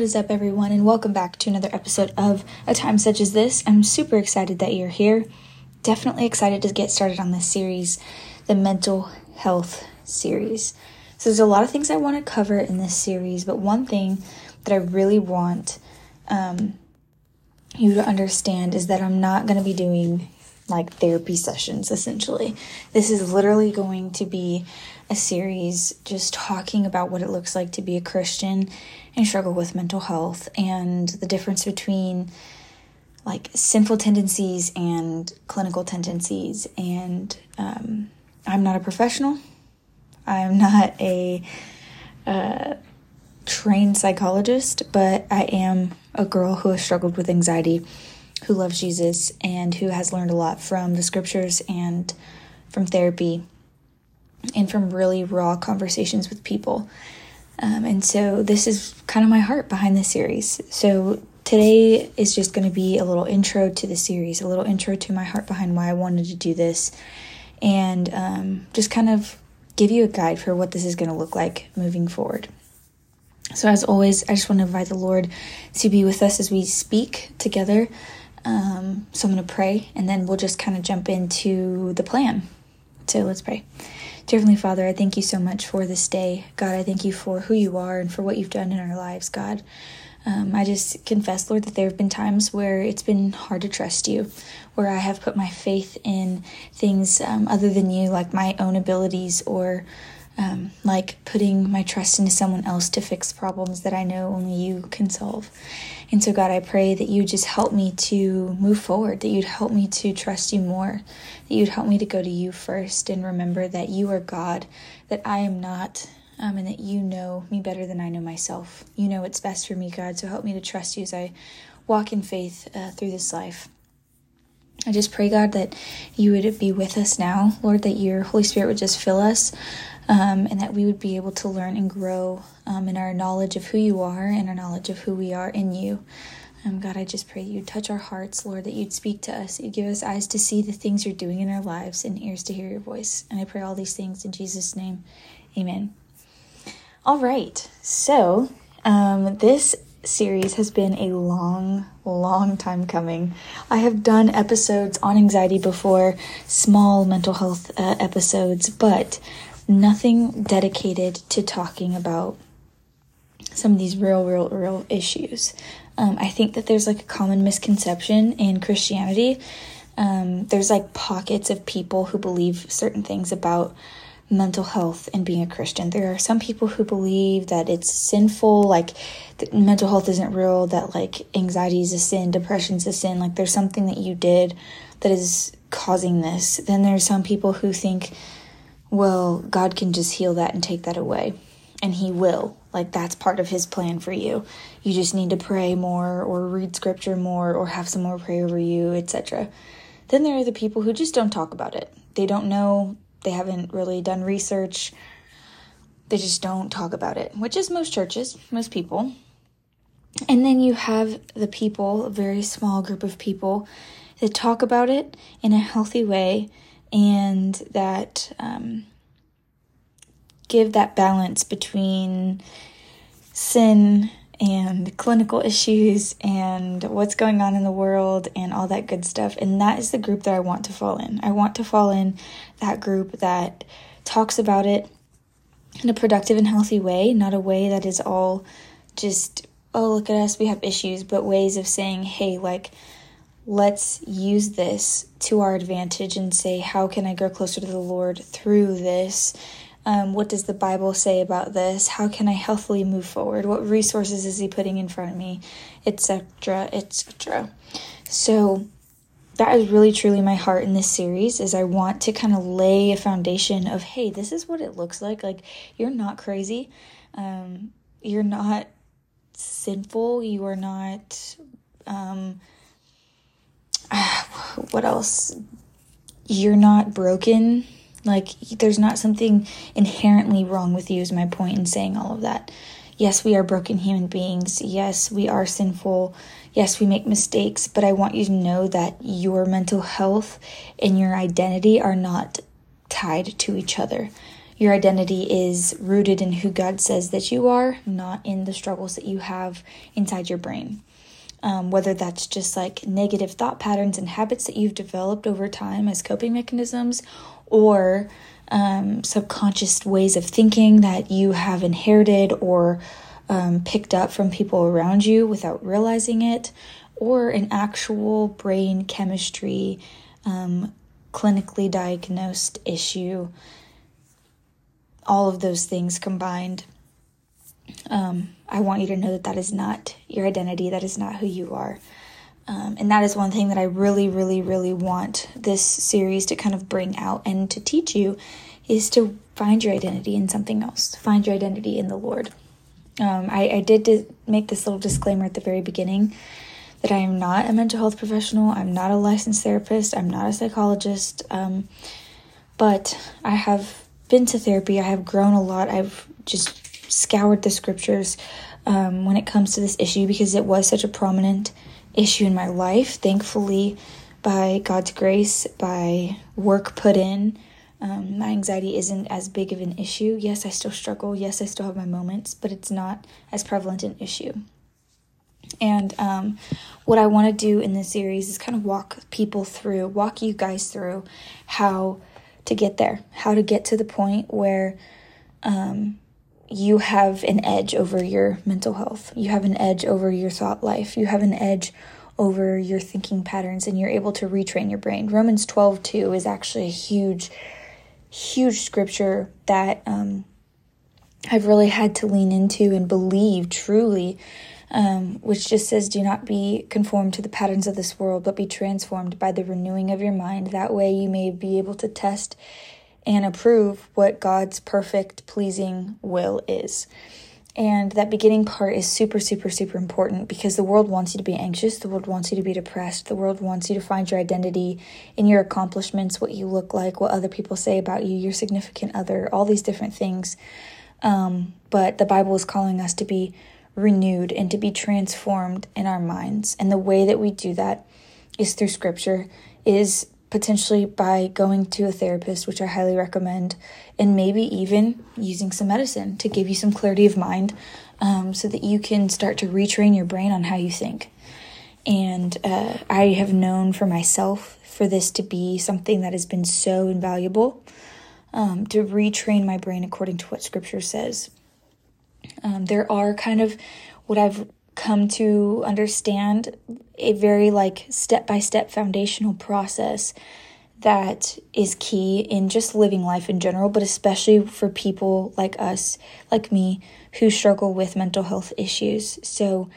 What is up, everyone, and welcome back to another episode of A Time Such as This. I'm super excited that you're here. Definitely excited to get started on this series, the mental health series. So, there's a lot of things I want to cover in this series, but one thing that I really want um, you to understand is that I'm not going to be doing like therapy sessions essentially. This is literally going to be a series just talking about what it looks like to be a Christian and struggle with mental health and the difference between like sinful tendencies and clinical tendencies. And um, I'm not a professional, I'm not a uh, trained psychologist, but I am a girl who has struggled with anxiety who loves Jesus and who has learned a lot from the scriptures and from therapy and from really raw conversations with people. Um, and so this is kind of my heart behind this series. So today is just going to be a little intro to the series, a little intro to my heart behind why I wanted to do this, and um, just kind of give you a guide for what this is going to look like moving forward. So, as always, I just want to invite the Lord to be with us as we speak together. Um, so I'm going to pray and then we'll just kind of jump into the plan. So let's pray. Dear Heavenly Father, I thank you so much for this day. God, I thank you for who you are and for what you've done in our lives, God. Um, I just confess, Lord, that there have been times where it's been hard to trust you, where I have put my faith in things um, other than you, like my own abilities or um, like putting my trust into someone else to fix problems that I know only you can solve. And so, God, I pray that you just help me to move forward, that you'd help me to trust you more, that you'd help me to go to you first and remember that you are God, that I am not, um, and that you know me better than I know myself. You know what's best for me, God. So help me to trust you as I walk in faith uh, through this life. I just pray, God, that you would be with us now, Lord, that your Holy Spirit would just fill us um, and that we would be able to learn and grow um, in our knowledge of who you are and our knowledge of who we are in you. Um, God, I just pray you'd touch our hearts, Lord, that you'd speak to us, you'd give us eyes to see the things you're doing in our lives and ears to hear your voice. And I pray all these things in Jesus' name. Amen. All right, so um, this series has been a long, long time coming. I have done episodes on anxiety before, small mental health uh, episodes, but nothing dedicated to talking about some of these real, real, real issues. Um, I think that there's like a common misconception in Christianity. Um, there's like pockets of people who believe certain things about mental health and being a Christian. There are some people who believe that it's sinful, like mental health isn't real, that like anxiety is a sin, depression is a sin, like there's something that you did that is causing this. Then there's some people who think well, God can just heal that and take that away. And He will. Like, that's part of His plan for you. You just need to pray more, or read scripture more, or have someone pray over you, etc. Then there are the people who just don't talk about it. They don't know, they haven't really done research, they just don't talk about it, which is most churches, most people. And then you have the people, a very small group of people, that talk about it in a healthy way and that um, give that balance between sin and clinical issues and what's going on in the world and all that good stuff. And that is the group that I want to fall in. I want to fall in that group that talks about it in a productive and healthy way, not a way that is all just, oh, look at us, we have issues, but ways of saying, hey, like, let's use this to our advantage and say, how can I grow closer to the Lord through this? Um, what does the Bible say about this? How can I healthily move forward? What resources is He putting in front of me, etc., etc. So that is really truly my heart in this series. Is I want to kind of lay a foundation of, hey, this is what it looks like. Like you're not crazy, um, you're not sinful, you are not. Um, what else? You're not broken. Like, there's not something inherently wrong with you, is my point in saying all of that. Yes, we are broken human beings. Yes, we are sinful. Yes, we make mistakes. But I want you to know that your mental health and your identity are not tied to each other. your identity is rooted in who God says that you are, not in the struggles that you have inside your brain. Um, whether that's just like negative thought patterns and habits that you've developed over time as coping mechanisms, or um, subconscious ways of thinking that you have inherited or um, picked up from people around you without realizing it, or an actual brain chemistry, um, clinically diagnosed issue. All of those things combined. Um, I want you to know that that is not your identity, that is not who you are. Um, and that is one thing that I really, really, really want this series to kind of bring out and to teach you is to find your identity in something else, find your identity in the Lord. Um, I, I did make this little disclaimer at the very beginning that I am not a mental health professional, I'm not a licensed therapist, I'm not a psychologist, um, but I have been to therapy, I have grown a lot, I've just scoured the scriptures um, when it comes to this issue because it was such a prominent issue in my life. Thankfully, by God's grace, by work put in, um, my anxiety isn't as big of an issue. Yes, I still struggle. Yes, I still have my moments, but it's not as prevalent an issue. And um, what I want to do in this series is kind of walk people through, walk you guys through how to get there, how to get to the point where um, you have an edge over your mental health. You have an edge over your thought life. You have an edge over your thinking patterns, and you're able to retrain your brain. Romans 12 2 is actually a huge, huge scripture that um, I've really had to lean into and believe truly. Um, which just says, Do not be conformed to the patterns of this world, but be transformed by the renewing of your mind. That way you may be able to test and approve what God's perfect, pleasing will is. And that beginning part is super, super, super important because the world wants you to be anxious. The world wants you to be depressed. The world wants you to find your identity in your accomplishments, what you look like, what other people say about you, your significant other, all these different things. Um, but the Bible is calling us to be renewed and to be transformed in our minds. And the way that we do that is through scripture, is potentially by going to a therapist, which I highly recommend, and maybe even using some medicine to give you some clarity of mind um, so that you can start to retrain your brain on how you think. And uh, I have known for myself for this to be something that has been so invaluable um, to retrain my brain according to what scripture says. Um, there are kind of what I've come to understand a very like step by step foundational process that is key in just living life in general, but especially for people like us, like me, who struggle with mental health issues. So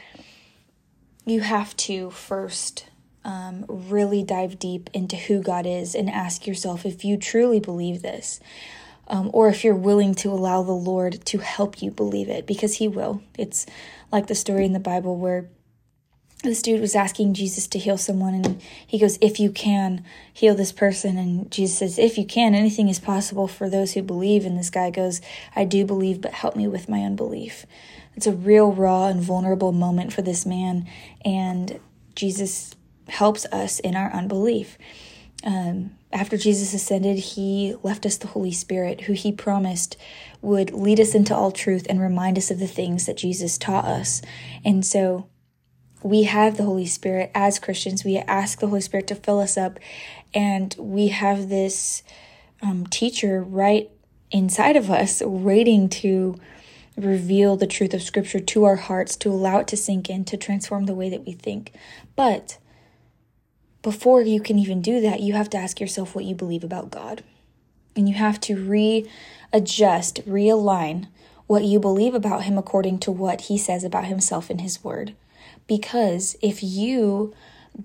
you have to first um, really dive deep into who God is and ask yourself if you truly believe this. Um, or if you're willing to allow the Lord to help you believe it, because He will. It's like the story in the Bible where this dude was asking Jesus to heal someone, and he goes, If you can heal this person. And Jesus says, If you can, anything is possible for those who believe. And this guy goes, I do believe, but help me with my unbelief. It's a real raw and vulnerable moment for this man, and Jesus helps us in our unbelief. Um, after Jesus ascended, he left us the Holy Spirit, who he promised would lead us into all truth and remind us of the things that Jesus taught us. And so we have the Holy Spirit as Christians. We ask the Holy Spirit to fill us up, and we have this um, teacher right inside of us waiting to reveal the truth of Scripture to our hearts, to allow it to sink in, to transform the way that we think. But before you can even do that, you have to ask yourself what you believe about God. And you have to readjust, realign what you believe about Him according to what He says about Himself in His Word. Because if you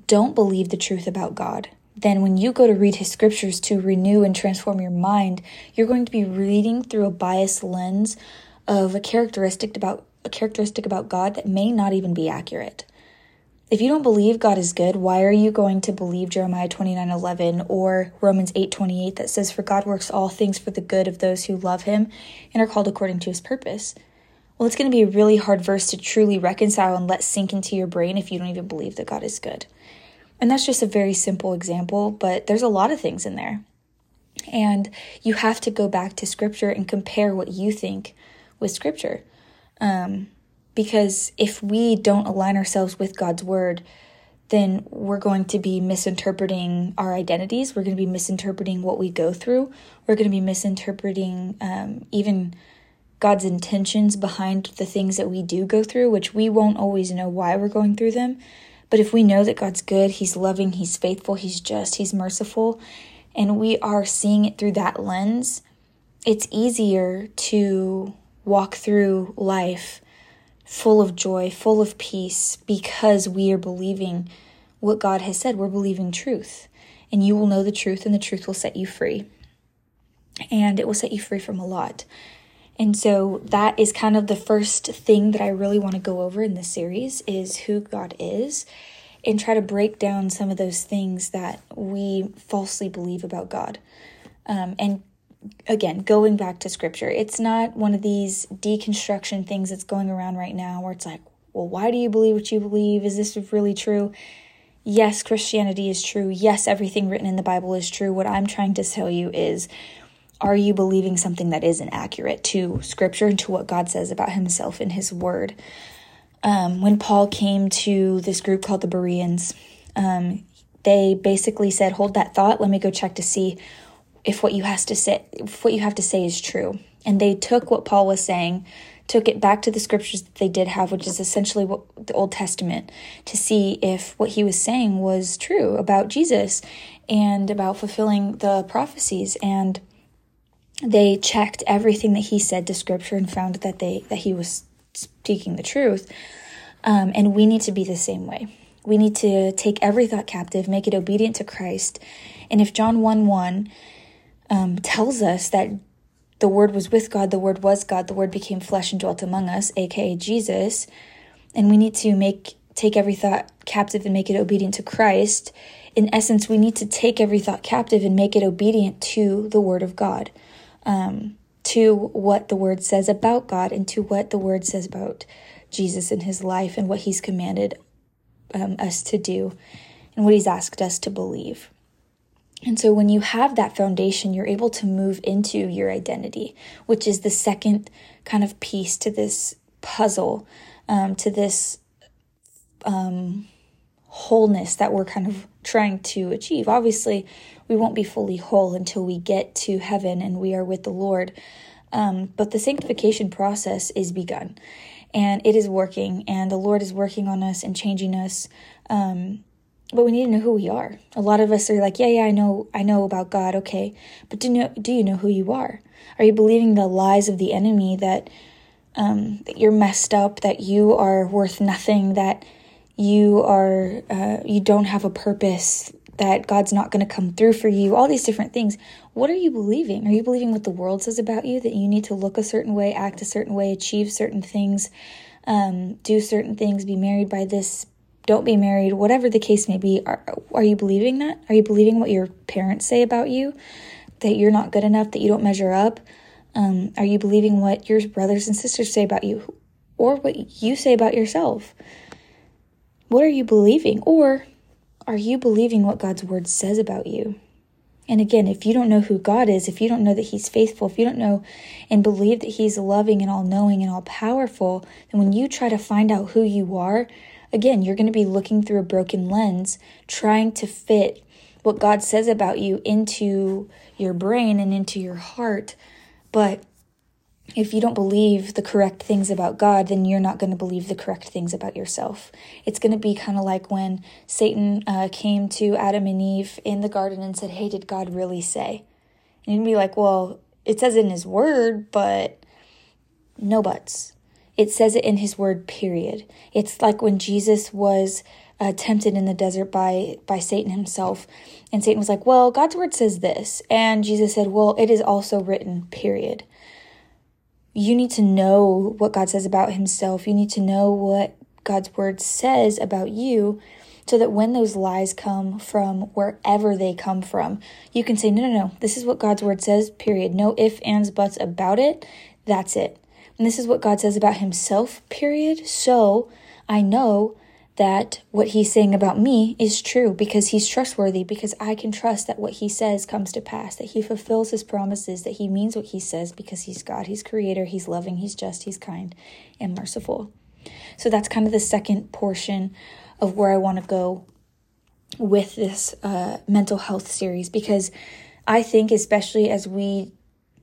don't believe the truth about God, then when you go to read His scriptures to renew and transform your mind, you're going to be reading through a biased lens of a characteristic about a characteristic about God that may not even be accurate. If you don't believe God is good, why are you going to believe Jeremiah 29 11 or Romans 8 28 that says, For God works all things for the good of those who love him and are called according to his purpose? Well, it's going to be a really hard verse to truly reconcile and let sink into your brain if you don't even believe that God is good. And that's just a very simple example, but there's a lot of things in there. And you have to go back to scripture and compare what you think with scripture. Um, because if we don't align ourselves with God's word, then we're going to be misinterpreting our identities. We're going to be misinterpreting what we go through. We're going to be misinterpreting um, even God's intentions behind the things that we do go through, which we won't always know why we're going through them. But if we know that God's good, He's loving, He's faithful, He's just, He's merciful, and we are seeing it through that lens, it's easier to walk through life full of joy, full of peace, because we are believing what God has said. We're believing truth. And you will know the truth, and the truth will set you free. And it will set you free from a lot. And so that is kind of the first thing that I really want to go over in this series is who God is and try to break down some of those things that we falsely believe about God. Um, and again, going back to scripture, it's not one of these deconstruction things that's going around right now where it's like, well, why do you believe what you believe? Is this really true? Yes, Christianity is true. Yes, everything written in the Bible is true. What I'm trying to tell you is are you believing something that isn't accurate to scripture and to what God says about himself in his word? Um, when Paul came to this group called the Bereans, um, they basically said, "Hold that thought. Let me go check to see if what you has to say, if what you have to say is true." And they took what Paul was saying, took it back to the scriptures that they did have, which is essentially what the Old Testament, to see if what he was saying was true about Jesus and about fulfilling the prophecies. And they checked everything that he said to scripture and found that they that he was speaking the truth. Um, and we need to be the same way. We need to take every thought captive make it obedient to christ. And if john 1 1 um, tells us that the word was with god the word was god the word became flesh and dwelt among us aka jesus and we need to make take every thought captive and make it obedient to christ in essence we need to take every thought captive and make it obedient to the word of god um, to what the word says about God and to what the word says about Jesus and his life and what he's commanded um, us to do and what he's asked us to believe. And so when you have that foundation, you're able to move into your identity, which is the second kind of piece to this puzzle, um, to this um, wholeness that we're kind of trying to achieve. Obviously, we won't be fully whole until we get to heaven and we are with the Lord. Um, but the sanctification process is begun and it is working, and the Lord is working on us and changing us. Um, but we need to know who we are. A lot of us are like, yeah, yeah, I know, I know about God, okay, but do you know, do you know who you are? Are you believing the lies of the enemy that um, that you're messed up, that you are worth nothing, that you are uh, you don't have a purpose, that God's not going to come through for you, all these different things. What are you believing? Are you believing what the world says about you, that you need to look a certain way, act a certain way, achieve certain things, um, do certain things, be married by this, don't be married, whatever the case may be? Are, are you believing that? Are you believing what your parents say about you, that you're not good enough, that you don't measure up? Um, are you believing what your brothers and sisters say about you, or what you say about yourself? What are you believing? Or are you believing what God's word says about you? And again, if you don't know who God is, if you don't know that He's faithful, if you don't know and believe that He's loving and all knowing and all powerful, then when you try to find out who you are, again, you're going to be looking through a broken lens, trying to fit what God says about you into your brain and into your heart. But if you don't believe the correct things about God, then you're not going to believe the correct things about yourself. It's going to be kind of like when Satan uh, came to Adam and Eve in the garden and said, Hey, did God really say? And you'd be like, Well, it says in his word, but no buts. It says it in his word, period. It's like when Jesus was uh, tempted in the desert by by Satan himself, and Satan was like, "Well, God's word says this," and Jesus said, "Well, it is also written." Period you need to know what God says about Himself. You need to know what God's word says about you so that when those lies come from wherever they come from, you can say, no, no, no, this is what God's word says, period. No ifs, ands, buts about it. That's it. And this is what God says about Himself, period. So I know that what he's saying about me is true because he's trustworthy, because I can trust that what he says comes to pass, that he fulfills his promises, that he means what he says because he's God, he's creator, he's loving, he's just, he's kind, and merciful. So that's kind of the second portion of where I want to go with this uh, mental health series because I think, especially as we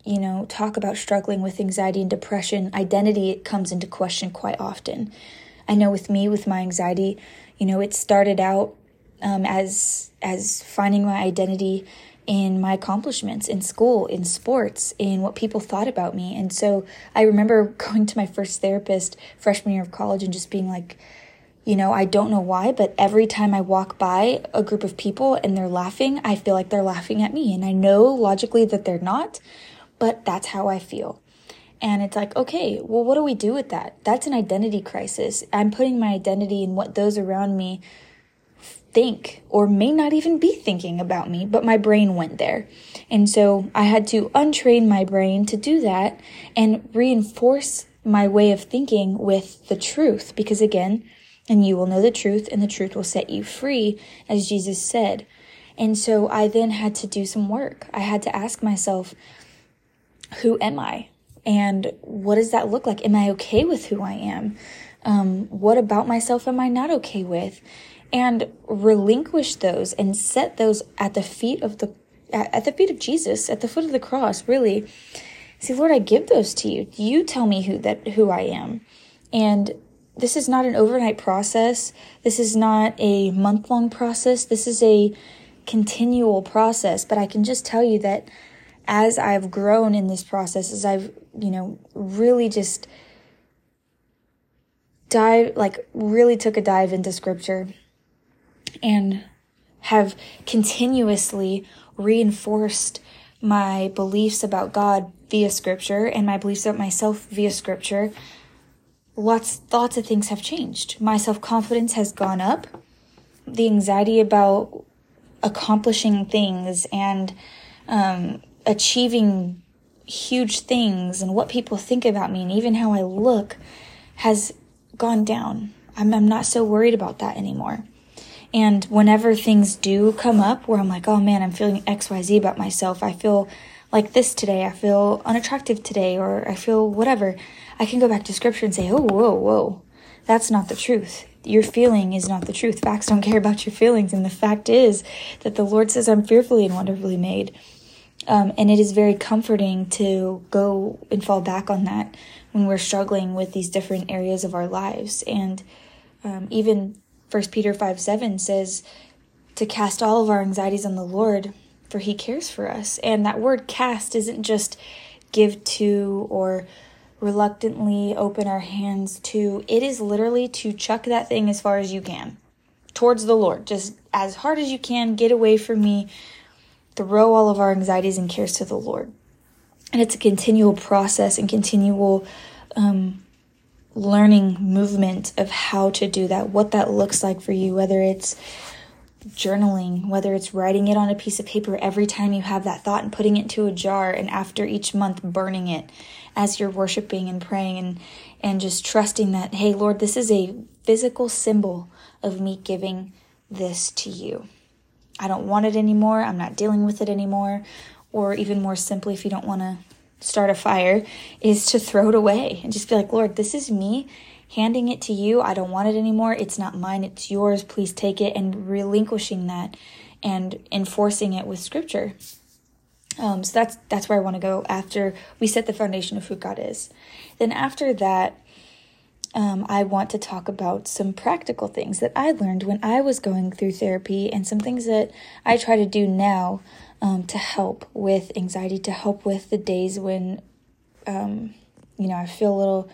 you know, talk about struggling with anxiety and depression, identity comes into question quite often. I know with me, with my anxiety, you know, it started out um, as as finding my identity in my accomplishments in school, in sports, in what people thought about me. And so I remember going to my first therapist freshman year of college and just being like, you know, I don't know why, but every time I walk by a group of people and they're laughing, I feel like they're laughing at me. And I know logically that they're not, but that's how I feel. And it's like, okay, well, what do we do with that? That's an identity crisis. I'm putting my identity in what those around me think or may not even be thinking about me, but my brain went there. And so I had to untrain my brain to do that and reinforce my way of thinking with the truth. Because again, and you will know the truth, and the truth will set you free, as Jesus said. And so I then had to do some work. I had to ask myself, who am I? And what does that look like? Am I okay with who I am? Um, what about myself am I not okay with? And relinquish those and set those at the feet of the at the feet of Jesus, at the foot of the cross, really. See, Lord, I give those to you. You tell me who that who I am. And this is not an overnight process. This is not a month long process. This is a continual process. But I can just tell you that as I've grown in this process, as I've, you know, really just dive, like really took a dive into scripture and have continuously reinforced my beliefs about God via scripture and my beliefs about myself via scripture, lots, lots of things have changed. My self confidence has gone up. The anxiety about accomplishing things and um, achieving huge things and what people think about me and even how I look has gone down. I'm, I'm not so worried about that anymore. And whenever things do come up where I'm like, oh man, I'm feeling XYZ about myself, I feel like this today, I feel unattractive today, or I feel whatever, I can go back to scripture and say, oh, whoa, whoa, that's not the truth. Your feeling is not the truth. Facts don't care about your feelings. And the fact is that the Lord says, I'm fearfully and wonderfully made. Um, and it is very comforting to go and fall back on that when we're struggling with these different areas of our lives. And um, even First Peter 5 7 says to cast all of our anxieties on the Lord, for he cares for us. And that word cast isn't just give to or reluctantly open our hands to, it is literally to chuck that thing as far as you can towards the Lord. Just as hard as you can, get away from me throw all of our anxieties and cares to the Lord. And it's a continual process and continual um, learning movement of how to do that, what that looks like for you, whether it's journaling, whether it's writing it on a piece of paper every time you have that thought and putting it into a jar, and after each month burning it as you're worshiping and praying and, and just trusting that, hey, Lord, this is a physical symbol of me giving this to you. I don't want it anymore. I'm not dealing with it anymore. Or even more simply, if you don't want to start a fire, is to throw it away and just be like, Lord, this is me handing it to you. I don't want it anymore. It's not mine. It's yours. Please take it and relinquishing that and enforcing it with scripture. Um, so that's that's where I want to go after we set the foundation of who God is. Then after that, um, I want to talk about some practical things that I learned when I was going through therapy and some things that I try to do now um, to help with anxiety, to help with the days when, um, you know, I feel a little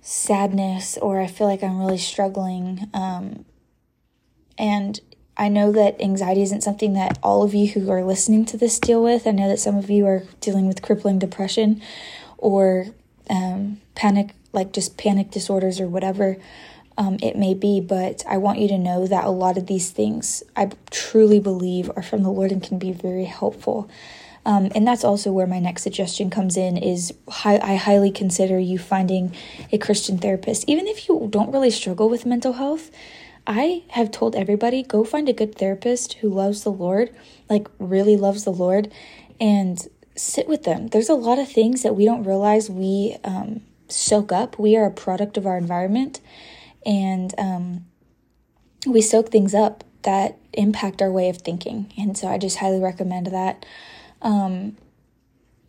sadness or I feel like I'm really struggling. Um, and I know that anxiety isn't something that all of you who are listening to this deal with. I know that some of you are dealing with crippling depression or um, panic like just panic disorders or whatever um, it may be. But I want you to know that a lot of these things I truly believe are from the Lord and can be very helpful. Um, and that's also where my next suggestion comes in is hi- I highly consider you finding a Christian therapist. Even if you don't really struggle with mental health, I have told everybody go find a good therapist who loves the Lord, like really loves the Lord, and sit with them. There's a lot of things that we don't realize we um, soak up. We are a product of our environment, and um, we soak things up that impact our way of thinking. And so I just highly recommend that. Um,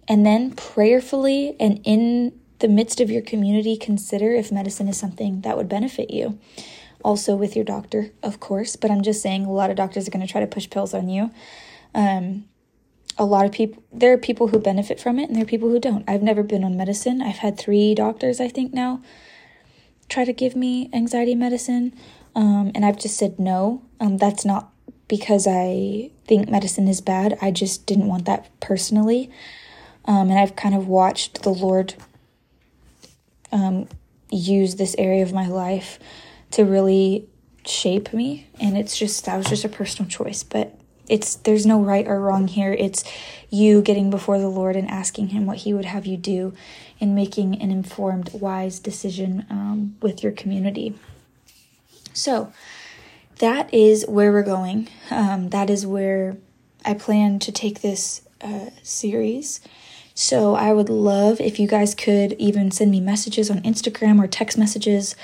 and then prayerfully and in the midst of your community, consider if medicine is something that would benefit you. Also, with your doctor, of course, but I'm just saying a lot of doctors are going to try to push pills on you. Um, a lot of people, there are people who benefit from it and there are people who don't. I've never been on medicine. I've had three doctors, I think, now try to give me anxiety medicine. Um, and I've just said no. Um, that's not because I think medicine is bad. I just didn't want that personally. Um, and I've kind of watched the Lord um, use this area of my life to really shape me. And it's just, that was just a personal choice. But it's, there's no right or wrong here. It's you getting before the Lord and asking Him what He would have you do and making an informed, wise decision um, with your community. So, that is where we're going. Um, that is where I plan to take this uh, series. So I would love if you guys could even send me messages on Instagram or text messages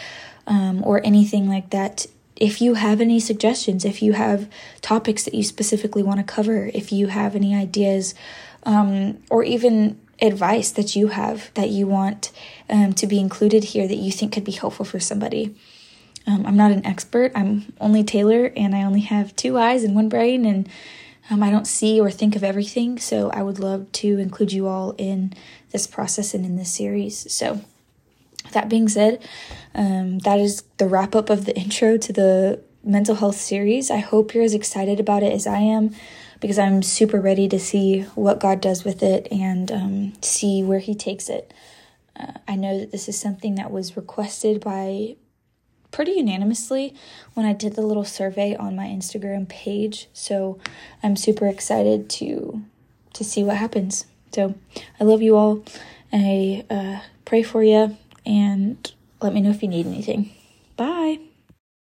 um, or anything like that. If you have any suggestions, if you have topics that you specifically want to cover, if you have any ideas, um, or even advice that you have that you want um, to be included here that you think could be helpful for somebody. Um, I'm not an expert. I'm only Taylor, and I only have two eyes and one brain, and um, I don't see or think of everything. So I would love to include you all in this process and in this series. So, that being said, um, that is the wrap up of the intro to the mental health series. I hope you're as excited about it as I am because I'm super ready to see what God does with it and um, see where He takes it. Uh, I know that this is something that was requested by pretty unanimously when I did the little survey on my Instagram page. So I'm super excited to to see what happens. So I love you all. I uh, pray for you and let me know if you need anything. Bye.